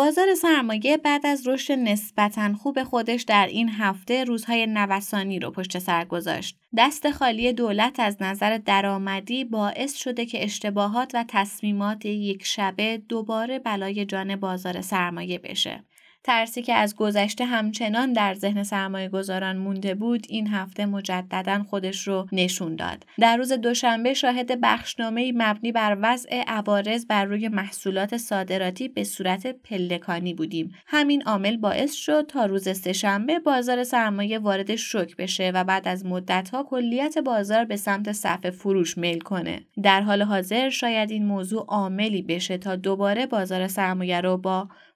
بازار سرمایه بعد از رشد نسبتا خوب خودش در این هفته روزهای نوسانی رو پشت سر گذاشت. دست خالی دولت از نظر درآمدی باعث شده که اشتباهات و تصمیمات یک شبه دوباره بلای جان بازار سرمایه بشه. ترسی که از گذشته همچنان در ذهن سرمایه گذاران مونده بود این هفته مجددا خودش رو نشون داد. در روز دوشنبه شاهد بخشنامه مبنی بر وضع عوارض بر روی محصولات صادراتی به صورت پلکانی بودیم. همین عامل باعث شد تا روز سهشنبه بازار سرمایه وارد شوک بشه و بعد از مدتها کلیت بازار به سمت صف فروش میل کنه. در حال حاضر شاید این موضوع عاملی بشه تا دوباره بازار سرمایه رو با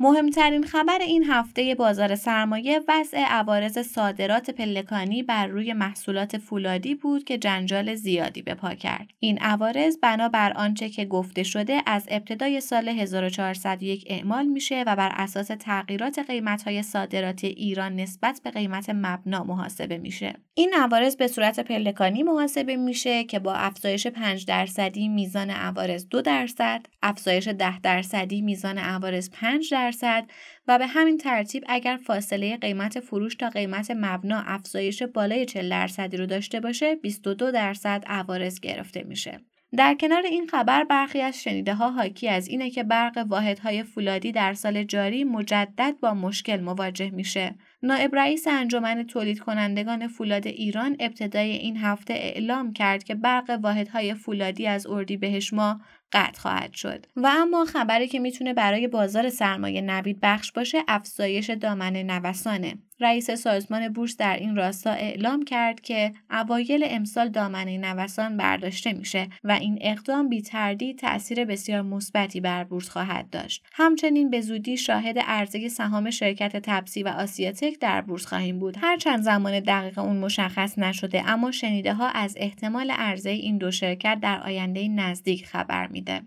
مهمترین خبر این هفته بازار سرمایه وضع عوارض صادرات پلکانی بر روی محصولات فولادی بود که جنجال زیادی به پا کرد. این عوارض بنابر آنچه که گفته شده از ابتدای سال 1401 اعمال میشه و بر اساس تغییرات قیمت‌های صادرات ایران نسبت به قیمت مبنا محاسبه میشه. این عوارض به صورت پلکانی محاسبه میشه که با افزایش 5 درصدی میزان عوارض 2 درصد، افزایش 10 درصدی میزان عوارض 5 درصد درصد و به همین ترتیب اگر فاصله قیمت فروش تا قیمت مبنا افزایش بالای 40 درصدی رو داشته باشه 22 درصد عوارض گرفته میشه. در کنار این خبر برخی از شنیده ها حاکی از اینه که برق واحدهای فولادی در سال جاری مجدد با مشکل مواجه میشه. نائب رئیس انجمن تولید کنندگان فولاد ایران ابتدای این هفته اعلام کرد که برق واحدهای فولادی از اردیبهشت ماه قطع خواهد شد. و اما خبری که می‌تونه برای بازار سرمایه نوید بخش باشه افزایش دامن نوسانه. رئیس سازمان بورس در این راستا اعلام کرد که اوایل امسال دامنه نوسان برداشته میشه و این اقدام بی تردید تاثیر بسیار مثبتی بر بورس خواهد داشت. همچنین به زودی شاهد عرضه سهام شرکت تپسی و آسیاتک در بورس خواهیم بود. هر چند زمان دقیق اون مشخص نشده اما شنیده ها از احتمال عرضه این دو شرکت در آینده نزدیک خبر میده.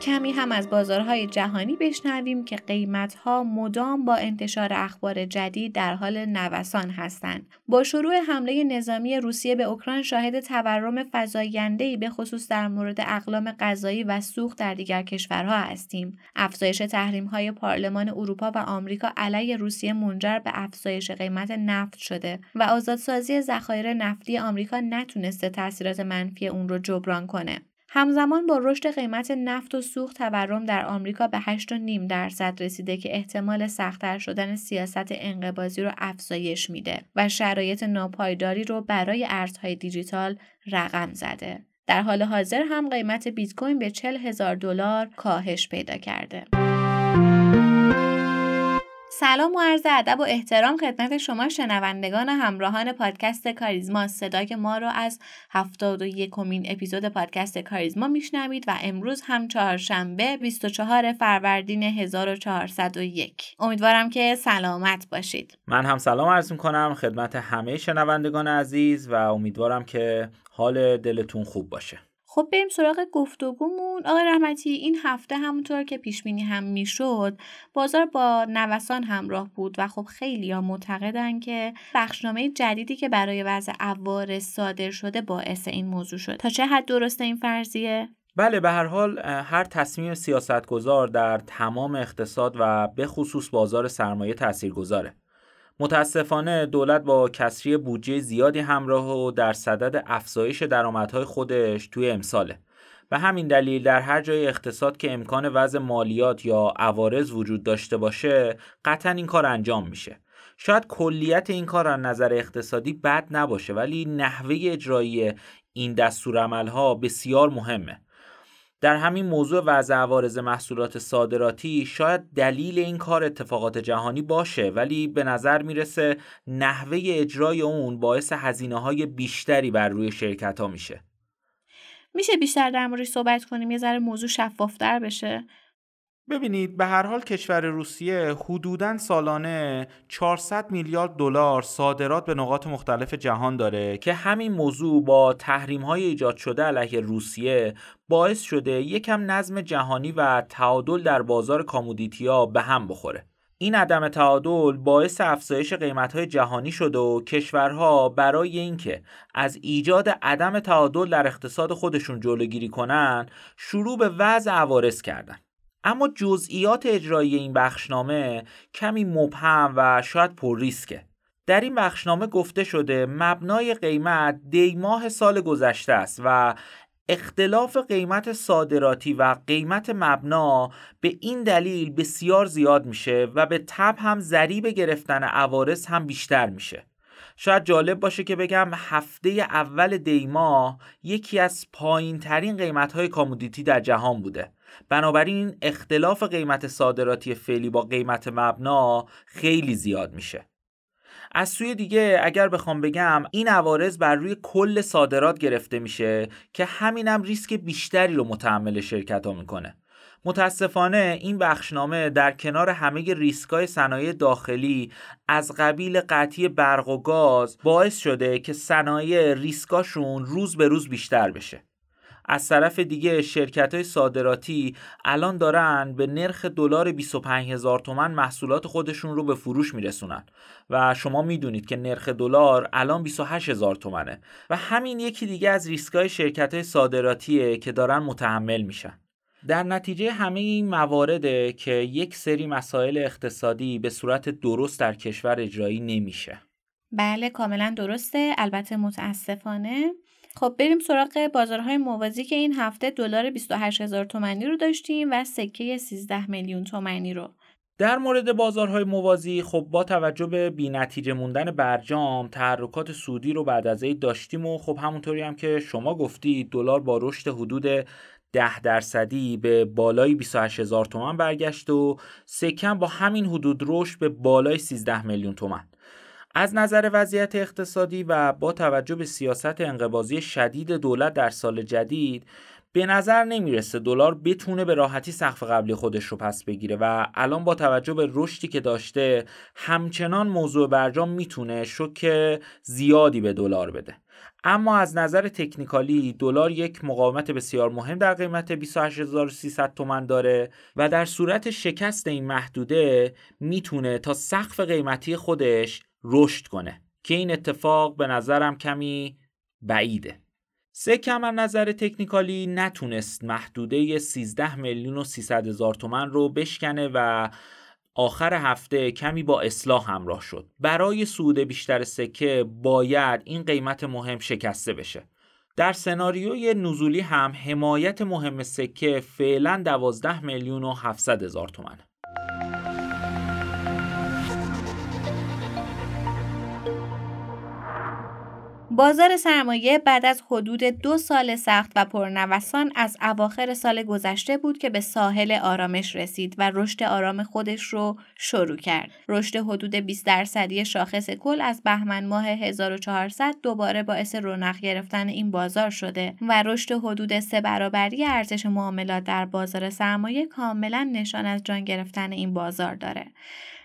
کمی هم از بازارهای جهانی بشنویم که قیمتها مدام با انتشار اخبار جدید در حال نوسان هستند. با شروع حمله نظامی روسیه به اوکراین شاهد تورم فزاینده‌ای به خصوص در مورد اقلام غذایی و سوخت در دیگر کشورها هستیم. افزایش تحریم‌های پارلمان اروپا و آمریکا علیه روسیه منجر به افزایش قیمت نفت شده و آزادسازی ذخایر نفتی آمریکا نتونسته تاثیرات منفی اون رو جبران کنه. همزمان با رشد قیمت نفت و سوخت تورم در آمریکا به 8.5 درصد رسیده که احتمال سختتر شدن سیاست انقباضی رو افزایش میده و شرایط ناپایداری رو برای ارزهای دیجیتال رقم زده. در حال حاضر هم قیمت بیت کوین به 40 هزار دلار کاهش پیدا کرده. سلام و عرض ادب و احترام خدمت شما شنوندگان و همراهان پادکست کاریزما. صدای ما رو از 71 کمین اپیزود پادکست کاریزما میشنوید و امروز هم چهارشنبه 24 فروردین 1401 امیدوارم که سلامت باشید. من هم سلام عرض کنم خدمت همه شنوندگان عزیز و امیدوارم که حال دلتون خوب باشه. خب بریم سراغ گفتگومون. آقای رحمتی این هفته همونطور که پیش بینی هم می‌شد بازار با نوسان همراه بود و خب خیلی ها معتقدن که بخشنامه جدیدی که برای وضع عوارض صادر شده باعث این موضوع شد. تا چه حد درسته این فرضیه؟ بله به هر حال هر تصمیم سیاستگزار در تمام اقتصاد و به خصوص بازار سرمایه تاثیرگذاره. متاسفانه دولت با کسری بودجه زیادی همراه و در صدد افزایش درآمدهای خودش توی امساله. به همین دلیل در هر جای اقتصاد که امکان وضع مالیات یا عوارض وجود داشته باشه قطعا این کار انجام میشه. شاید کلیت این کار از نظر اقتصادی بد نباشه ولی نحوه اجرایی این دستورالعملها بسیار مهمه. در همین موضوع وضع عوارض محصولات صادراتی شاید دلیل این کار اتفاقات جهانی باشه ولی به نظر می‌رسه نحوه اجرای اون باعث هزینه های بیشتری بر روی شرکت ها میشه. میشه بیشتر در موردش صحبت کنیم؟ یه ذره موضوع شفافتر بشه. ببینید به هر حال کشور روسیه حدوداً سالانه 400 میلیارد دلار صادرات به نقاط مختلف جهان داره که همین موضوع با تحریم های ایجاد شده علیه روسیه باعث شده یکم نظم جهانی و تعادل در بازار کامودیتیا به هم بخوره. این عدم تعادل باعث افزایش قیمت‌های جهانی شده و کشورها برای اینکه از ایجاد عدم تعادل در اقتصاد خودشون جلوگیری کنن شروع به وضع عوارض کردن. اما جزئیات اجرایی این بخشنامه کمی مبهم و شاید پر ریسکه. در این بخشنامه گفته شده مبنای قیمت دیماه سال گذشته است و اختلاف قیمت صادراتی و قیمت مبنا به این دلیل بسیار زیاد میشه و به تب هم ضریب گرفتن عوارض هم بیشتر میشه. شاید جالب باشه که بگم هفته اول دیما یکی از پایین ترین قیمت های کامودیتی در جهان بوده. بنابراین اختلاف قیمت صادراتی فعلی با قیمت مبنا خیلی زیاد میشه. از سوی دیگه اگر بخوام بگم این عوارض بر روی کل صادرات گرفته میشه که همینم ریسک بیشتری رو متحمل شرکت ها می‌کنه. متاسفانه این بخشنامه در کنار همه ریسکای صنایع داخلی از قبیل قطعی برق و گاز باعث شده که صنایع ریسکاشون روز به روز بیشتر بشه. از طرف دیگه شرکت های صادراتی الان دارن به نرخ دلار 25 هزار تومن محصولات خودشون رو به فروش میرسونن. و شما می‌دونید که نرخ دلار الان 28 هزار تومنه و همین یکی دیگه از ریسکای شرکت های صادراتیه که دارن متحمل میشن. در نتیجه همه این موارده که یک سری مسائل اقتصادی به صورت درست در کشور اجرایی نمیشه. بله کاملا درسته. البته متاسفانه. خب بریم سراغ بازارهای موازی که این هفته دلار 28 هزار تومنی رو داشتیم و سکه 13 میلیون تومنی رو. در مورد بازارهای موازی خب با توجه به بینتیجه موندن برجام تحرکات سودی رو بعد از عید داشتیم و خب همونطوری هم که شما گفتی دلار با رشد حدود 10 درصدی به بالای 28 هزار تومن برگشت و سکم با همین حدود رشد به بالای 13 میلیون تومن از نظر وضعیت اقتصادی و با توجه به سیاست انقباضی شدید دولت در سال جدید به نظر نمی‌رسه دلار بتونه به راحتی سقف قبلی خودش رو پس بگیره و الان با توجه به رشدی که داشته همچنان موضوع برجام می‌تونه شوک زیادی به دلار بده. اما از نظر تکنیکالی دلار یک مقاومت بسیار مهم در قیمت 28300 تومان داره و در صورت شکست این محدوده می‌تونه تا سقف قیمتی خودش رشد کنه که این اتفاق به نظرم کمی بعیده. سه کمر نظر تکنیکالی نتونست محدوده 13 میلیون و 300 هزار تومن رو بشکنه و آخر هفته کمی با اصلاح همراه شد. برای سود بیشتر سکه باید این قیمت مهم شکسته بشه. در سناریوی نزولی هم حمایت مهم سکه فعلا 12 میلیون و 700 هزار تومنه. بازار سرمایه بعد از حدود دو سال سخت و پرنوسان از اواخر سال گذشته بود که به ساحل آرامش رسید و رشد آرام خودش رو شروع کرد. رشد حدود 20 درصدی شاخص کل از بهمن ماه 1400 دوباره باعث رونق گرفتن این بازار شده و رشد حدود سه برابری ارزش معاملات در بازار سرمایه کاملا نشان از جان گرفتن این بازار داره.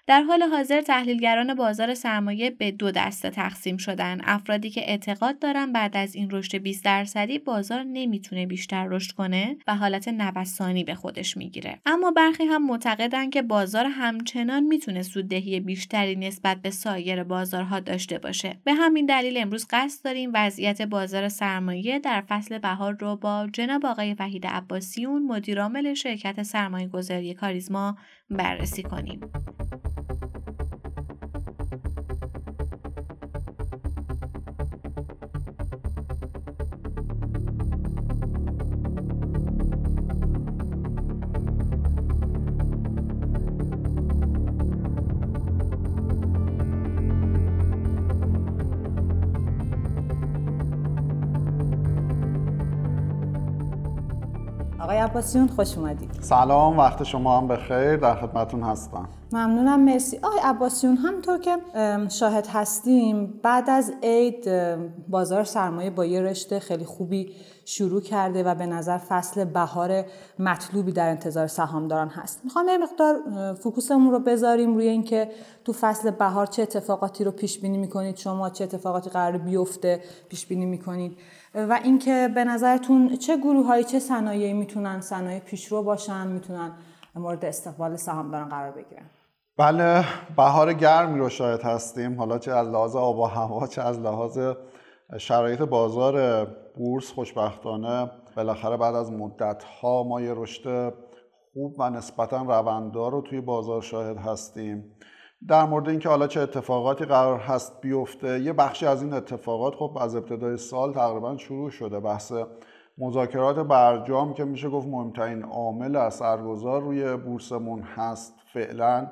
در حال حاضر تحلیلگران بازار سرمایه به دو دسته تقسیم شدن. افرادی که اعتقاد دارن بعد از این رشد 20 درصدی بازار نمی‌تونه بیشتر رشد کنه و حالت نوسانی به خودش می‌گیره. اما برخی هم معتقدن که بازار همچنان می‌تونه سوددهی بیشتری نسبت به سایر بازارها داشته باشه. به همین دلیل امروز قصد داریم وضعیت بازار سرمایه در فصل بهار رو با جناب آقای وحید عباسیون مدیرعامل شرکت سرمایه گذاری کاریزما بررسی کنیم. آقای عباسیون خوش اومدید. سلام وقت شما هم بخیر در خدمتون هستم. ممنونم مرسی. آقای عباسیون همطور که شاهد هستیم بعد از عید بازار سرمایه با یه رشته خیلی خوبی شروع کرده و به نظر فصل بهار مطلوبی در انتظار سهامداران هست. می‌خوام یه مقدار فوکوسمون رو بذاریم روی اینکه تو فصل بهار چه اتفاقاتی رو پیش بینی می‌کنید شما چه اتفاقاتی قرار بیفته پیش بینی می‌کنید. و اینکه به نظرتون چه گروه چه صنایعی می‌تونن صنایع پیشرو باشن می‌تونن مورد استقبال سهامداران قرار بگیرن؟ بله بهار گرمی رو شاید هستیم. حالا چه از لحاظ آب و هوا چه از لحاظ شرایط بازار بورس خوشبختانه بالاخره بعد از مدت ها ما یه رشد خوب و نسبتا روندار رو توی بازار شاهد هستیم. در مورد اینکه حالا چه اتفاقاتی قرار هست بیفته یه بخشی از این اتفاقات خب از ابتدای سال تقریبا شروع شده. بحث مذاکرات برجام که میشه گفت مهمترین عامل اثرگذار روی بورسمون هست فعلا.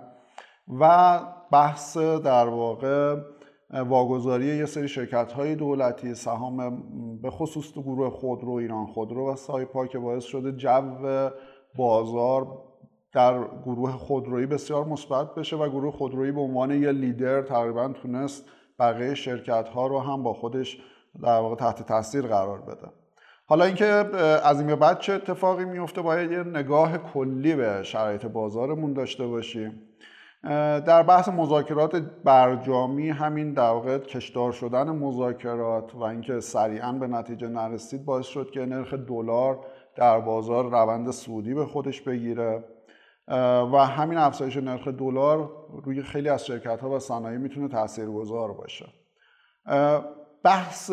و بحث در واقع واگذاری یه سری شرکت های دولتی سهام به خصوص تو گروه خودرو ایران خودرو و سایپا که باعث شده جو بازار در گروه خودرویی بسیار مثبت بشه و گروه خودرویی به عنوان یه لیدر تقریبا تونست بقیه شرکت ها رو هم با خودش در واقع تحت تاثیر قرار بده. حالا اینکه از این به بعد چه اتفاقی میفته باید یه نگاه کلی به شرایط بازارمون داشته باشیم. در بحث مذاکرات برجامی همین در واقع کشدار شدن مذاکرات و اینکه سریعا به نتیجه نرسید باعث شد که نرخ دلار در بازار روند سودی به خودش بگیره. و همین افزایش نرخ دلار روی خیلی از شرکت ها و صنایع می‌تونه تاثیرگذار باشه. بحث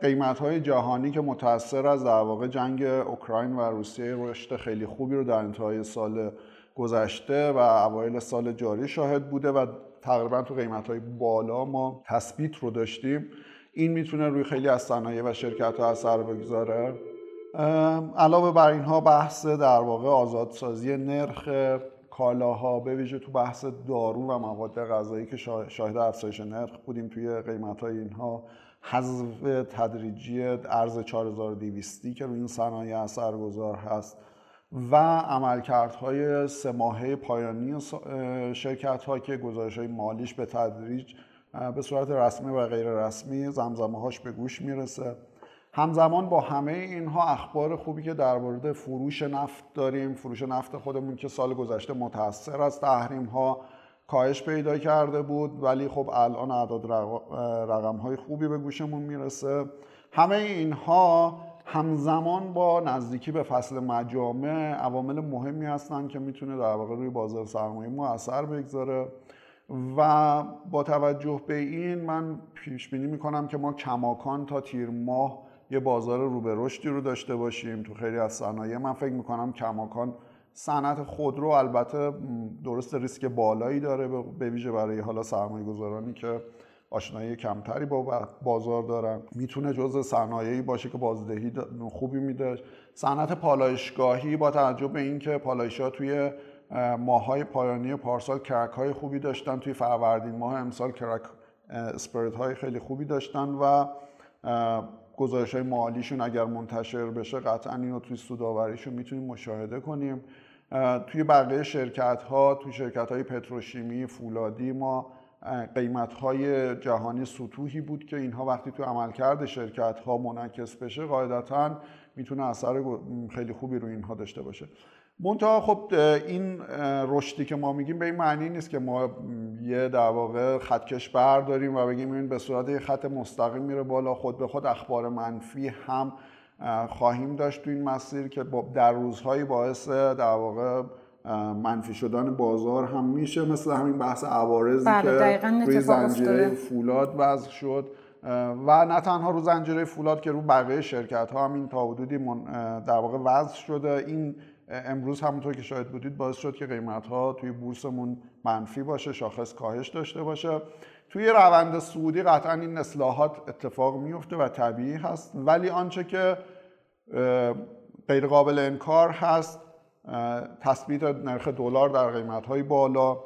قیمت های جهانی که متاثر از در واقع جنگ اوکراین و روسیه رشد خیلی خوبی رو در انتهای سال گذشته و اوایل سال جاری شاهد بوده و تقریبا تو قیمت های بالا ما تثبیت رو داشتیم. این می‌تونه روی خیلی از صنایع و شرکت ها اثر بگذاره. علاوه بر اینها بحث در واقع آزادسازی نرخ کالاها به ویژه تو بحث دارو و مواد غذایی که شاهد افزایش نرخ بودیم توی قیمت های اینها حذف تدریجی ارز 4200 که روی این صنایع اثرگذار هست و عملکردهای سه ماهه پایانی شرکت ها که گزارش های مالیش به تدریج به صورت رسمی و غیر رسمی زمزمه هاش به گوش می‌رسه. همزمان با همه اینها اخبار خوبی که در مورد فروش نفت داریم فروش نفت خودمون که سال گذشته متاثر از تحریم ها کاهش پیدا کرده بود ولی خب الان اعداد رقم های خوبی به گوشمون می‌رسه. همه اینها همزمان با نزدیکی به فصل مجامع عوامل مهمی هستند که می‌تونه در واقع روی بازار سرمایه ما اثر بگذاره. و با توجه به این من پیش بینی می‌کنم که ما کماکان تا تیر ماه یه بازار رو به رشدی رو داشته باشیم تو خیلی از صنایع. من فکر می‌کنم کماکان صنعت خودرو البته درست ریسک بالایی داره به ویژه برای حالا سرمایه گذارانی که آشنایی کمتری با بازار دارن. می‌تونه جز صنایعی باشه که بازدهی خوبی میده. صنعت پالایشگاهی با توجه به اینکه پالایش ها توی ماهای پایانی پارسال کرک های خوبی داشتن توی فروردین ماه امسال کرک اسپریت های خیلی خوبی داشتن و گزارش های مالیشون اگر منتشر بشه قطعا اینو توی سوداوریشون می‌تونیم مشاهده کنیم. توی بقیه شرکت ها توی شرکت های پتروشیمی فولادی ما قیمت های جهانی سطوحی بود که اینها وقتی تو عملکرد شرکت ها منعکس بشه قاعدتا می‌تونه اثر خیلی خوبی روی اینها داشته باشه. منتها خب این رشدی که ما میگیم به این معنی نیست که ما یه در واقع خطکش برداریم و بگیم این به صورت یه خط مستقیم میره بالا. خود به خود اخبار منفی هم خواهیم داشت تو این مسیر که در روزهایی باعث در واقع منفی شدن بازار هم میشه. مثل همین بحث عوارضی بله، که روی زنجیره فولاد وضع شد. و نه تنها رو زنجیره فولاد که رو بقیه شرکت ها هم این تا حدودی در واقع وضع شده. این امروز همونطور که شاید بودید باعث شد که قیمت ها توی بورسمون منفی باشه شاخص کاهش داشته باشه. توی روند سعودی قطعا این اصلاحات اتفاق میفته و طبیعی هست. ولی آنچه که غیر قابل انکار هست تثبیت نرخ دلار در قیمت های بالا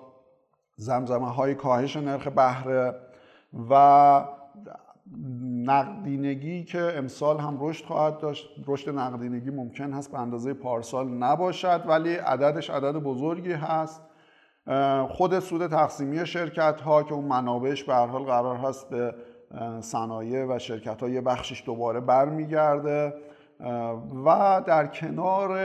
زمزمه های کاهش نرخ بهره و نقدینگی که امسال هم رشد خواهد داشت. رشد نقدینگی ممکن هست به اندازه پارسال نباشد ولی عددش عدد بزرگی هست. خود سود تقسیمی شرکت ها که اون منابعش به هر حال قرار هست به صنایع و شرکت ها یه بخشش دوباره برمیگرده. و در کنار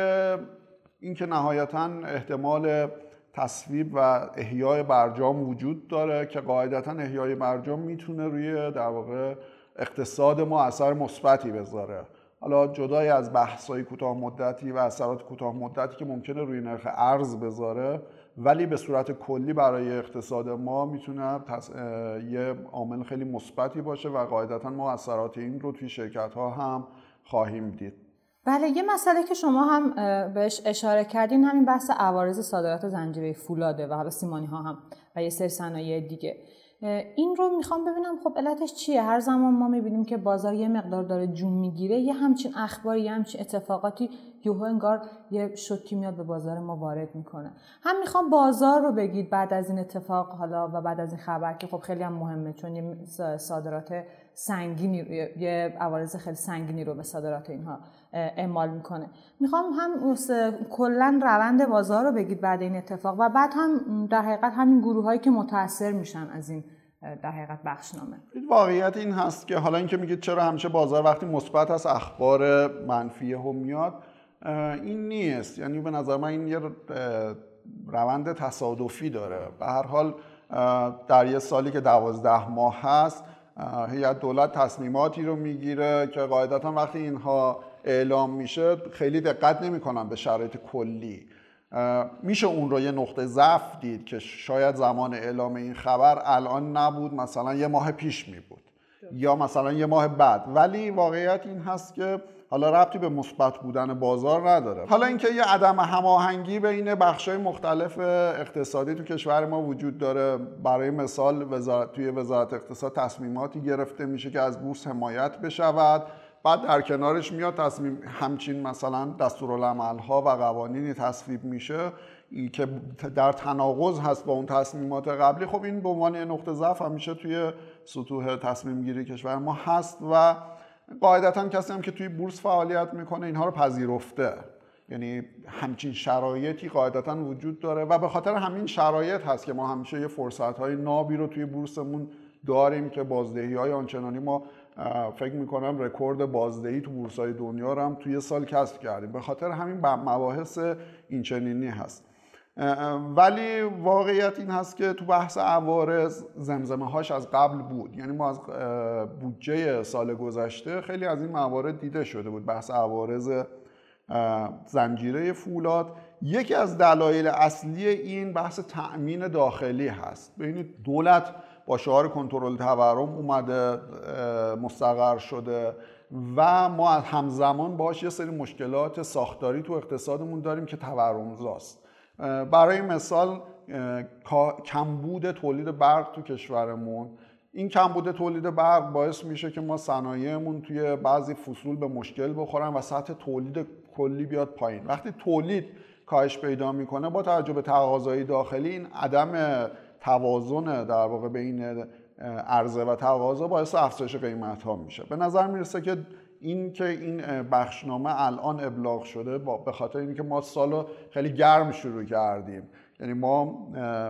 اینکه نهایتا احتمال تصویب و احیای برجام وجود داره که قاعدتا احیای برجام می‌تونه روی در واقع اقتصاد ما اثر مثبتی بذاره. حالا جدای از بحث‌های کوتاه مدتی و اثرات کوتاه مدتی که ممکنه روی نرخ ارز بذاره ولی به صورت کلی برای اقتصاد ما می‌تونه یه عامل خیلی مثبتی باشه و قاعدتا ما اثرات این رو توی شرکت ها هم خواهیم دید. بله یه مسئله که شما هم بهش اشاره کردین همین بحث عوارض صادرات زنجیره فولاده و حالا سیمانی ها هم و یه سری صنایع دیگه. این رو می‌خوام ببینم خب علتش چیه؟ هر زمان ما می‌بینیم که بازار یه مقدار داره جون می‌گیره یه همچین اخباری یه همچین اتفاقاتی یوهو انگار یه شوکی میاد به بازار ما وارد می‌کنه. هم می‌خوام بازار رو بگید بعد از این اتفاق حالا و بعد از این خبر که خب خیلی هم مهمه چون یه صادرات سنگینی یه عوارض خیلی سنگینی رو به صادرات اینها اعمال می‌کنه. می‌خوام هم کلا روند بازار رو بگید بعد این اتفاق و بعد هم در حقیقت همین گروه هایی که متاثر میشن از این در حقیقت بخشنامه. واقعیت این هست که حالا اینکه میگید چرا همیشه بازار وقتی مثبت از اخبار منفی هم میاد. این نیست. یعنی به نظر من این یه روند تصادفی داره. به هر حال در یه سالی که دوازده ماه هست هیئت دولت تصمیماتی رو می‌گیره که قاعدتا وقتی اینها اعلام میشه خیلی دقت نمی‌کنن به شرایط کلی. میشه اون رو یه نقطه ضعف دید که شاید زمان اعلام این خبر الان نبود مثلا یه ماه پیش می بود یا مثلا یه ماه بعد. ولی واقعیت این هست که حالا ربطی به مثبت بودن بازار نداره. حالا اینکه یه عدم هماهنگی بین بخشای مختلف اقتصادی تو کشور ما وجود داره برای مثال وزارت توی وزارت اقتصاد تصمیماتی گرفته میشه که از بورس حمایت بشود بعد در کنارش میاد تصمیم همچین مثلا دستورالعمل ها و قوانینی تصویب میشه که در تناقض هست با اون تصمیمات قبلی. خب این به عنوان نقطه ضعف همیشه توی سطوح تصمیم گیری کشور ما هست و قاعدتا کسی هم که توی بورس فعالیت می‌کنه اینها رو پذیرفته. یعنی همچین شرایطی قاعدتا وجود داره و به خاطر همین شرایط هست که ما همیشه یه فرصت های نابی رو توی بورسمون داریم که بازدهی های آنچنانی ما فکر می‌کنم رکورد بازدهی تو بورس های دنیا رو هم توی سال کسب کردیم. به خاطر همین مباحث اینچنینی هست. ولی واقعیت این هست که تو بحث عوارض زمزمه هاش از قبل بود. یعنی ما از بودجه سال گذشته خیلی از این موارد دیده شده بود. بحث عوارض زنجیره فولاد. یکی از دلایل اصلی این بحث تأمین داخلی هست. ببینید دولت با شعار کنترل تورم اومده مستقر شده و ما همزمان باش یه سری مشکلات ساختاری تو اقتصادمون داریم که تورمزاست. برای مثال کمبود تولید برق تو کشورمون. این کمبود تولید برق باعث میشه که ما صنایعمون توی بعضی فصول به مشکل بخورن و سطح تولید کلی بیاد پایین. وقتی تولید کاهش پیدا می‌کنه با توجه به تقاضای داخلی این عدم توازن در واقع بین عرضه و تقاضا باعث افزایش قیمت ها میشه. به نظر می‌رسه که این که این بخشنامه الان ابلاغ شده به خاطر اینکه ما سال خیلی گرم شروع کردیم. یعنی ما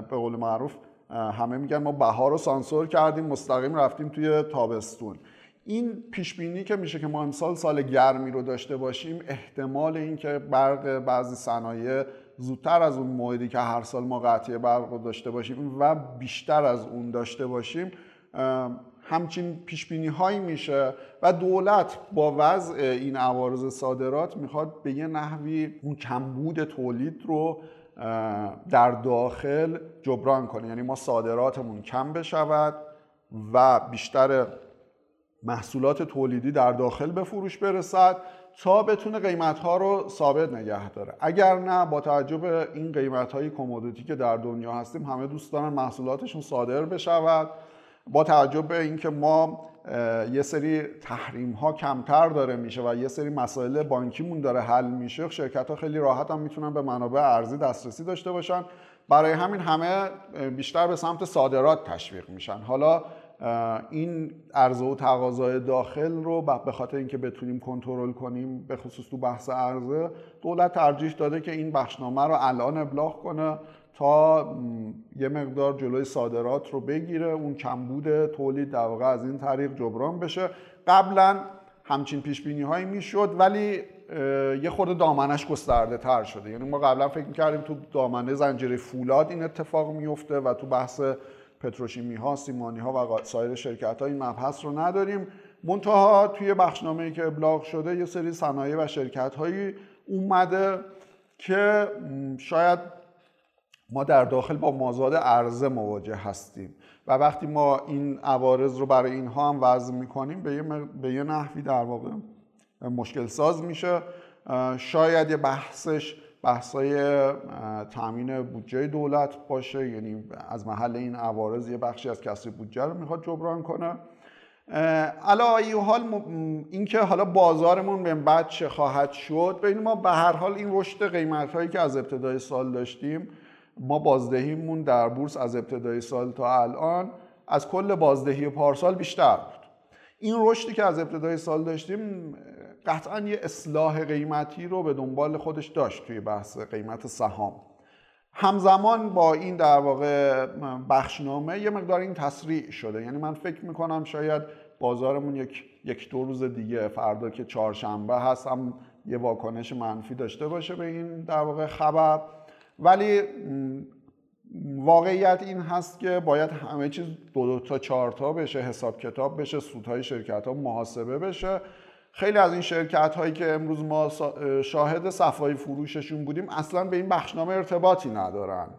به قول معروف همه میگن ما بهار رو سانسور کردیم مستقیم رفتیم توی تابستون. این پیش بینی که میشه که ما امسال سال گرمی رو داشته باشیم احتمال اینکه برق بعضی صنایع زودتر از اون موعدی که هر سال ما قطعی برق رو داشته باشیم و بیشتر از اون داشته باشیم همچین پیش بینی هایی میشه و دولت با وضع این عوارض صادرات می‌خواد به یه نحوی اون کمبود تولید رو در داخل جبران کنه. یعنی ما صادراتمون کم بشود و بیشتر محصولات تولیدی در داخل به فروش برسد تا بتونه قیمت ها رو ثابت نگه داره. اگر نه با توجه به این قیمت های کمودیتی که در دنیا هستیم همه دوست دارن محصولاتشون صادر بشود. با توجه به اینکه ما یه سری تحریم ها کمتر داره میشه و یه سری مسائل بانکیمون داره حل میشه شرکت ها خیلی راحت هم می‌تونن به منابع ارزی دسترسی داشته باشن. برای همین همه بیشتر به سمت صادرات تشویق میشن. حالا این عرضه و تقاضای داخل رو به خاطر اینکه بتونیم کنترل کنیم به خصوص تو بحث عرضه دولت ترجیح داده که این بخشنامه رو الان ابلاغ کنه. تا یه مقدار جلوی صادرات رو بگیره اون کمبود تولید در واقع از این طریق جبران بشه. قبلا همچین پیش بینی هایی می‌شد ولی یه خورده دامنش گسترده تر شده. یعنی ما قبلا فکر می‌کردیم تو دامنه زنجیره فولاد این اتفاق میفته و تو بحث پتروشیمی ها سیمانی ها و سایر شرکت ها این مبحث رو نداریم. منتها توی بخشنامه که ابلاغ شده یه سری صنایع و شرکت هایی اومده که شاید ما در داخل با مازاد عرضه مواجه هستیم. و وقتی ما این عوارض رو برای اینها هم وضع می‌کنیم به یه, به یه نحوی در واقع مشکل ساز میشه. شاید یه بحثش بحثای تامین بودجه دولت باشه. یعنی از محل این عوارض یه بخشی از کسری بودجه رو می‌خواد جبران کنه. علا ای حال اینکه حالا بازارمون به بعد چه خواهد شد ببین ما به هر حال این رشد قیمت هایی که از ابتدای سال داشتیم ما بازدهیمون در بورس از ابتدای سال تا الان از کل بازدهی پارسال بیشتر بود. این رشدی که از ابتدای سال داشتیم قطعا یه اصلاح قیمتی رو به دنبال خودش داشت توی بحث قیمت سهام. همزمان با این در واقع بخشنامه یه مقدار این تسریع شده. یعنی من فکر می‌کنم شاید بازارمون یک, یک دو روز دیگه فردا که چهارشنبه هست هم یه واکنش منفی داشته باشه به این در واقع خبر. ولی واقعیت این هست که باید همه چیز دو, دو تا چهار تا بشه حساب کتاب بشه سودهای شرکت ها محاسبه بشه. خیلی از این شرکت هایی که امروز ما شاهد صفای فروششون بودیم اصلا به این بخشنامه ارتباطی ندارند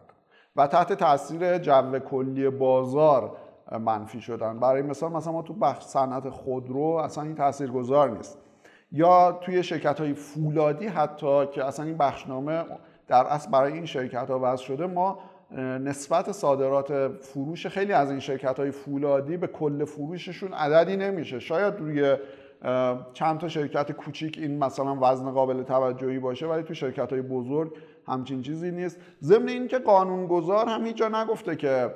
و تحت تاثیر جو کلی بازار منفی شدن. برای مثال مثلا ما تو بخش صنعت خودرو اصلا این تاثیرگذار نیست. یا توی شرکت های فولادی حتی که اصلا این بخشنامه در اصل برای این شرکت ها وضع شده ما نسبت صادرات فروش خیلی از این شرکت های فولادی به کل فروششون عددی نمیشه. شاید روی چند تا شرکت کوچیک این مثلا وزن قابل توجهی باشه ولی تو شرکت های بزرگ همچین چیزی نیست. ضمن اینکه قانونگذار هم هیچ جا نگفته که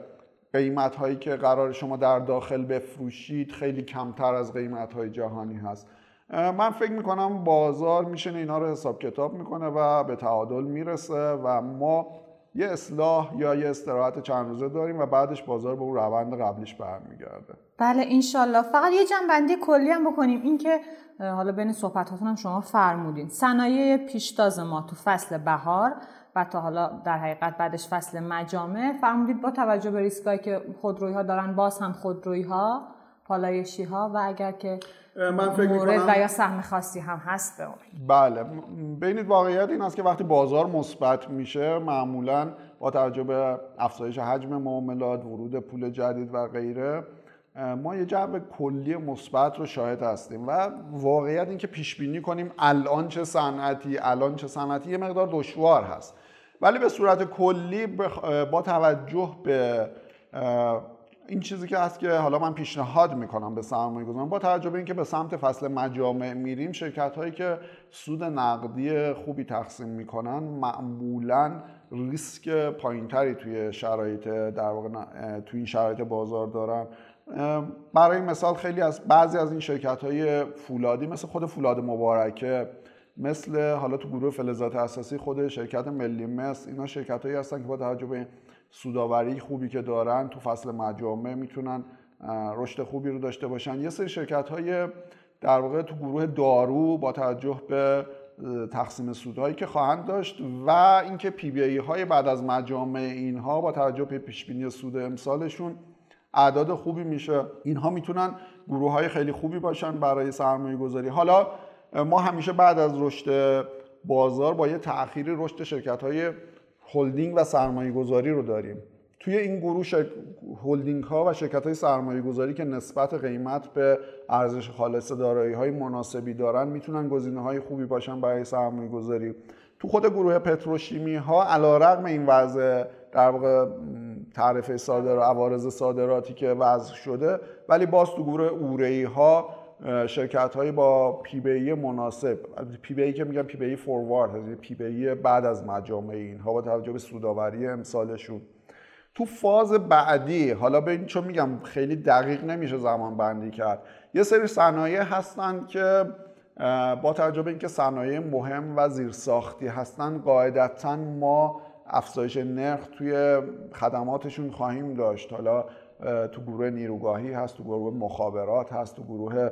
قیمت هایی که قرار شما در داخل بفروشید خیلی کمتر از قیمت های جهانی هست. من فکر می‌کنم بازار میشه اینا رو حساب کتاب می‌کنه و به تعادل می‌رسه و ما یه اصلاح یا یه استراحت چند روزه داریم و بعدش بازار به اون روند قبلیش برمیگرده. بله انشالله. فقط یه جنبندی کلی هم بکنیم. این که حالا بین صحبتاتون هم شما فرمودین. صنایع پیشتاز ما تو فصل بهار و تا حالا در حقیقت بعدش فصل مجامع فرمودید با توجه به ریسکایی که خودرویی ها دارن باز هم خودرویی ها پالایشی ها و اگر که من فکر مورد و یا سهم خاصی هم هست به بله. ببینید واقعیت این است که وقتی بازار مثبت میشه معمولا با توجه به افزایش حجم معاملات ورود پول جدید و غیره ما یه جو کلی مثبت رو شاهد هستیم و واقعیت این که پیش بینی کنیم الان چه صنعتی الان چه صنعتی یه مقدار دشوار هست. ولی به صورت کلی با توجه به این چیزی که هست که حالا من پیشنهاد می‌کنم به سرمایه گذارم با توجه به اینکه به سمت فصل مجامع میریم شرکت هایی که سود نقدی خوبی تقسیم می‌کنن معمولا ریسک پایینتری توی شرایط در واقع توی این شرایط بازار دارن. برای مثال خیلی از بعضی از این شرکت های فولادی مثل خود فولاد مبارکه مثل حالا تو گروه فلزات اساسی خود شرکت ملی مس اینا شرکت هایی هستن که با توجه به سوداوری خوبی که دارن تو فصل مجامع می‌تونن رشد خوبی رو داشته باشن. یه سری شرکت های در واقع تو گروه دارو با توجه به تقسیم سودهایی که خواهند داشت و اینکه پی بی های بعد از مجامع اینها با توجه به پیش بینی سود امسالشون اعداد خوبی میشه. اینها می‌تونن گروه های خیلی خوبی باشن برای سرمایه گذاری حالا ما همیشه بعد از رشد بازار با یه تأخیری رشد شرکت های هلدینگ و سرمایه گذاری رو داریم توی این گروه. هلدینگ ها و شرکت های سرمایه گذاری که نسبت قیمت به ارزش خالص دارایی های مناسبی دارن می‌تونن گزینه های خوبی باشن برای سرمایه گذاری تو خود گروه پتروشیمی ها علا رقم این وضع در واقع تعرفه صادر و عوارض صادراتی که وضع شده ولی باز تو گروه اورئی ها شرکت های با P/B مناسب. P/B که میگن P/B forward P/B بعد از مجامع اینها با توجه به سودآوری امسالشون. تو فاز بعدی حالا به چون میگم خیلی دقیق نمیشه زمان بندی کرد. یه سری صنایع هستن که با توجه به اینکه صنایع مهم و زیرساختی هستن قاعدتا ما افزایش نرخ توی خدماتشون خواهیم داشت. حالا تو گروه نیروگاهی هست تو گروه مخابرات هست تو گروه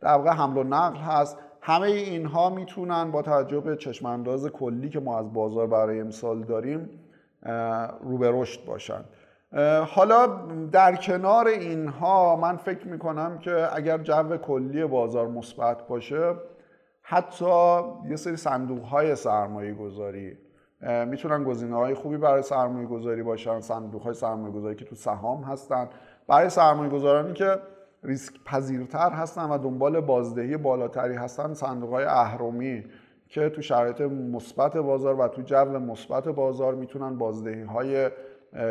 در واقع حمل و نقل هست. همه اینها می‌تونن با توجه به چشمانداز کلی که ما از بازار برای امسال داریم رو به رشد باشن. حالا در کنار اینها من فکر می‌کنم که اگر جو کلی بازار مثبت باشه حتی یه سری صندوق های سرمایه گذاری می‌تونن گزینه های خوبی برای سرمایه گذاری باشن صندوق های سرمایه گذاری که تو سهام هستن. برای سرمایه گذارانی که ریسک پذیرتر هستن و دنبال بازدهی بالاتری هستن صندوق های اهرمی که تو شرایط مثبت بازار و تو جو مثبت بازار می‌تونن بازدهی های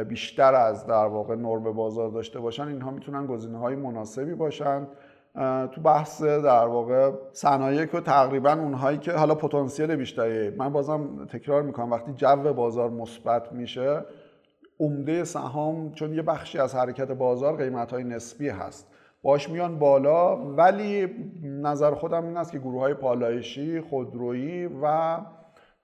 بیشتر از در واقع نرم بازار داشته باشن. اینها می‌تونن گزینه های مناسبی باشن. تو بحث در واقع صنایع که تقریبا اونهایی که حالا پتانسیل بیشتری من بازم تکرار می‌کنم وقتی جو بازار مثبت میشه عمده سهام چون یه بخشی از حرکت بازار قیمت های نسبی هست. باش میان بالا ولی نظر خودم این است که گروه های پالایشی خودرویی و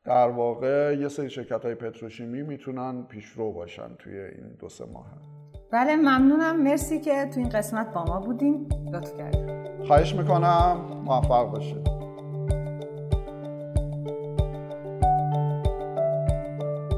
در واقع یه سری شرکت های پتروشیمی می‌تونن پیشرو باشن توی این دو سه ماه. بله ممنونم مرسی که تو این قسمت با ما بودین لطف کردید خواهش می‌کنم موفق باشید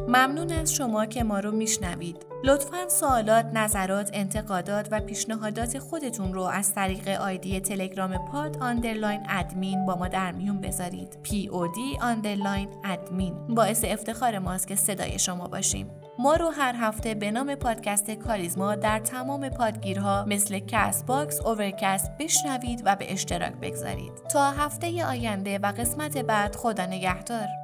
ممنون از شما که ما رو میشنوید. لطفا سوالات، نظرات، انتقادات و پیشنهادات خودتون رو از طریق آیدی تلگرام pod underline admin با ما در میون بذارید. P O D underline admin. باعث افتخار ماست که صدای شما باشیم. ما رو هر هفته به نام پادکست کاریزما در تمام پادگیرها مثل Castbox، Overcast بشنوید و به اشتراک بگذارید. تا هفته آینده و قسمت بعد خدا نگهدار.